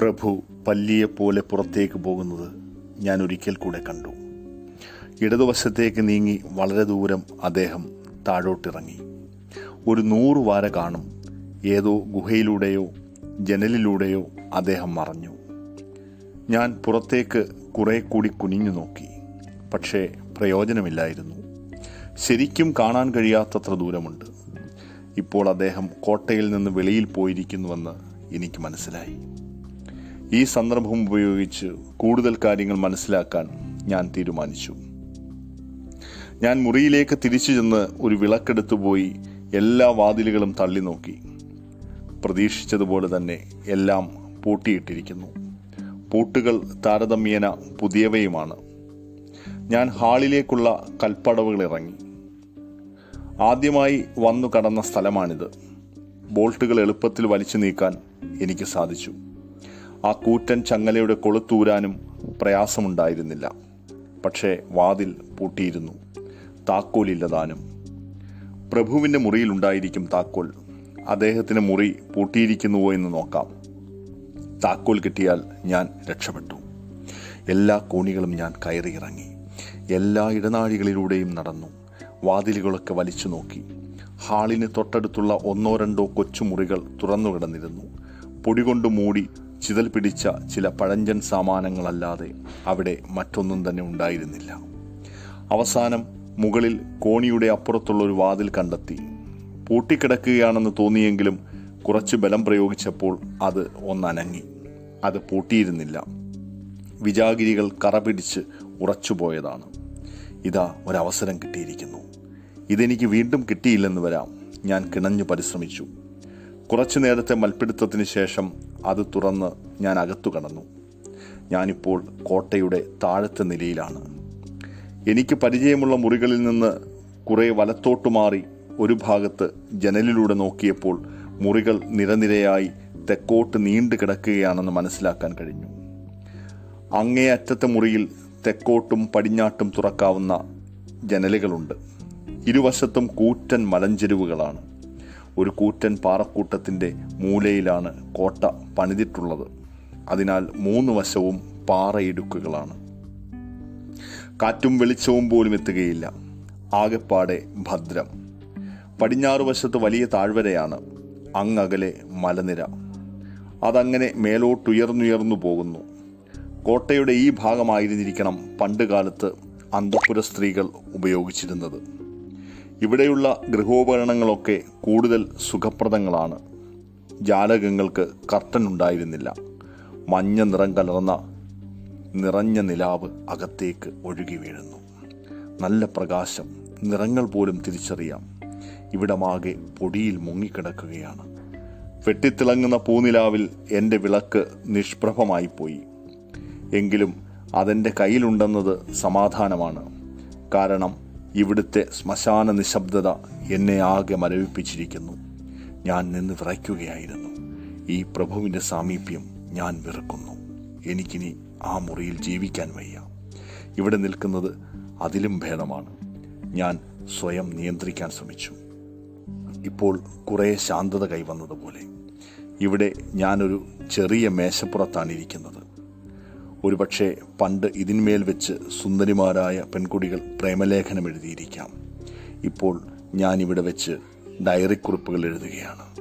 പ്രഭു പല്ലിയെപ്പോലെ പുറത്തേക്ക് പോകുന്നത് ഞാൻ ഒരിക്കൽ കൂടെ കണ്ടു. ഇടതുവശത്തേക്ക് നീങ്ങി വളരെ ദൂരം അദ്ദേഹം താഴോട്ടിറങ്ങി. ഒരു നൂറ് വാര കാണും ഏതോ ഗുഹയിലൂടെയോ ജനലിലൂടെയോ അദ്ദേഹം മറഞ്ഞു. ഞാൻ പുറത്തേക്ക് കുറെ കൂടി കുനിഞ്ഞു നോക്കി. പക്ഷേ പ്രയോജനമില്ലായിരുന്നു. ശരിക്കും കാണാൻ കഴിയാത്തത്ര ദൂരമുണ്ട്. ഇപ്പോൾ അദ്ദേഹം കോട്ടയിൽ നിന്ന് വെളിയിൽ പോയിരിക്കുന്നുവെന്ന് എനിക്ക് മനസ്സിലായി. ഈ സന്ദർഭം ഉപയോഗിച്ച് കൂടുതൽ കാര്യങ്ങൾ മനസ്സിലാക്കാൻ ഞാൻ തീരുമാനിച്ചു. ഞാൻ മുറിയിലേക്ക് തിരിച്ചു ചെന്ന് ഒരു വിളക്കെടുത്തു പോയി എല്ലാ വാതിലുകളും തള്ളി നോക്കി. പ്രതീക്ഷിച്ചതുപോലെ തന്നെ എല്ലാം പൂട്ടിയിട്ടിരിക്കുന്നു. പൂട്ടുകൾ താരതമ്യേന പുതിയവയുമാണ്. ഞാൻ ഹാളിലേക്കുള്ള കൽപ്പടവുകൾ ഇറങ്ങി. ആദ്യമായി വന്നു കടന്ന സ്ഥലമാണിത്. ബോൾട്ടുകൾ എളുപ്പത്തിൽ വലിച്ചു നീക്കാൻ എനിക്ക് സാധിച്ചു. ആ കൂറ്റൻ ചങ്ങലയുടെ കൊളുത്തൂരാനും പ്രയാസമുണ്ടായിരുന്നില്ല. പക്ഷേ വാതിൽ പൂട്ടിയിരുന്നു. താക്കോലില്ലതാനും പ്രഭുവിന്റെ മുറിയിലുണ്ടായിരിക്കും താക്കോൽ. അദ്ദേഹത്തിന് മുറി പൂട്ടിയിരിക്കുന്നുവോ എന്ന് നോക്കാം. താക്കോൽ കിട്ടിയാൽ ഞാൻ രക്ഷപ്പെട്ടു. എല്ലാ കോണികളും ഞാൻ കയറിയിറങ്ങി. എല്ലാ ഇടനാഴികളിലൂടെയും നടന്നു. വാതിലുകളൊക്കെ വലിച്ചു നോക്കി. ഹാളിന് തൊട്ടടുത്തുള്ള ഒന്നോ രണ്ടോ കൊച്ചുമുറികൾ തുറന്നു കിടന്നിരുന്നു പൊടികൊണ്ട് മൂടി ചിതൽ പിടിച്ച ചില പഴഞ്ചൻ സാമാനങ്ങളല്ലാതെ അവിടെ മറ്റൊന്നും തന്നെ ഉണ്ടായിരുന്നില്ല. അവസാനം മുകളിൽ കോണിയുടെ അപ്പുറത്തുള്ള ഒരു വാതിൽ കണ്ടെത്തി. പൂട്ടിക്കിടക്കുകയാണെന്ന് തോന്നിയെങ്കിലും കുറച്ച് ബലം പ്രയോഗിച്ചപ്പോൾ അത് ഒന്നനങ്ങി. അത് പൂട്ടിയിരുന്നില്ല. വിജാഗിരികൾ കറ പിടിച്ച് ഉറച്ചുപോയതാണ്. ഇതാ ഒരവസരം കിട്ടിയിരിക്കുന്നു. ഇതെനിക്ക് വീണ്ടും കിട്ടിയില്ലെന്ന് വരാം. ഞാൻ കിണഞ്ഞു പരിശ്രമിച്ചു. കുറച്ചു നേരത്തെ മൽപ്പിടുത്തത്തിന് ശേഷം അത് തുറന്ന് ഞാൻ അകത്തു കടന്നു. ഞാനിപ്പോൾ കോട്ടയുടെ താഴത്തെ നിലയിലാണ്. എനിക്ക് പരിചയമുള്ള മുറികളിൽ നിന്ന് കുറേ വലത്തോട്ടു മാറി ഒരു ഭാഗത്ത് ജനലിലൂടെ നോക്കിയപ്പോൾ മുറികൾ നിരനിരയായി തെക്കോട്ട് നീണ്ടു കിടക്കുകയാണെന്ന് മനസ്സിലാക്കാൻ കഴിഞ്ഞു. അങ്ങേ അറ്റത്തെ മുറിയിൽ തെക്കോട്ടും പടിഞ്ഞാട്ടും തുറക്കാവുന്ന ജനലുകളുണ്ട്. ഇരുവശത്തും കൂറ്റൻ മലഞ്ചെരുവുകളാണ്. ഒരു കൂറ്റൻ പാറക്കൂട്ടത്തിന്റെ മൂലയിലാണ് കോട്ട പണിതിട്ടുള്ളത്. അതിനാൽ മൂന്ന് വശവും പാറയിടുക്കുകളാണ്. കാറ്റും വെളിച്ചവും പോലും എത്തുകയില്ല. ആകെപ്പാടെ ഭദ്രം. പടിഞ്ഞാറ് വശത്ത് വലിയ താഴ്വരയാണ്. അങ്ങകലെ മലനിര. അതങ്ങനെ മേലോട്ടുയർന്നുയർന്നു പോകുന്നു. കോട്ടയുടെ ഈ ഭാഗമായിരുന്നിരിക്കണം പണ്ടുകാലത്ത് അന്തപുര സ്ത്രീകൾ ഉപയോഗിച്ചിരുന്നത്. ഇവിടെയുള്ള ഗൃഹോപകരണങ്ങളൊക്കെ കൂടുതൽ സുഖപ്രദങ്ങളാണ്. ജാലകങ്ങൾക്ക് കർട്ടൻ ഉണ്ടായിരുന്നില്ല മഞ്ഞ നിറം കലർന്ന നിറഞ്ഞ നിലാവ് അകത്തേക്ക് ഒഴുകി വീഴുന്നു. നല്ല പ്രകാശം നിറങ്ങൾ പോലും തിരിച്ചറിയാം. ഇവിടമാകെ പൊടിയിൽ മുങ്ങിക്കിടക്കുകയാണ്. വെട്ടിത്തിളങ്ങുന്ന പൂനിലാവിൽ എന്റെ വിളക്ക് നിഷ്പ്രഭമായി പോയി എങ്കിലും അതെന്റെ കയ്യിലുണ്ടെന്നത് സമാധാനമാണ്. കാരണം ഇവിടുത്തെ ശ്മശാന നിശബ്ദത എന്നെ ആകെ മരവിപ്പിച്ചിരിക്കുന്നു. ഞാൻ നിന്ന് വിറയ്ക്കുകയായിരുന്നു. ഈ പ്രഭുവിന്റെ സാമീപ്യം ഞാൻ വെറുക്കുന്നു. എനിക്കിനി ആ മുറിയിൽ ജീവിക്കാൻ വയ്യ. ഇവിടെ നിൽക്കുന്നത് അതിലും ഭേദമാണ്. ഞാൻ സ്വയം നിയന്ത്രിക്കാൻ ശ്രമിച്ചു. ഇപ്പോൾ കുറേ ശാന്തത കൈവന്നതുപോലെ. ഇവിടെ ഞാനൊരു ചെറിയ മേശപ്പുറത്താണ് ഇരിക്കുന്നത്. ഒരുപക്ഷെ പണ്ട് ഇതിന്മേൽ വെച്ച് സുന്ദരിമാരായ പെൺകുടികൾ പ്രേമലേഖനം എഴുതിയിരിക്കാം. ഇപ്പോൾ ഞാനിവിടെ വെച്ച് ഡയറിക്കുറിപ്പുകൾ എഴുതുകയാണ്.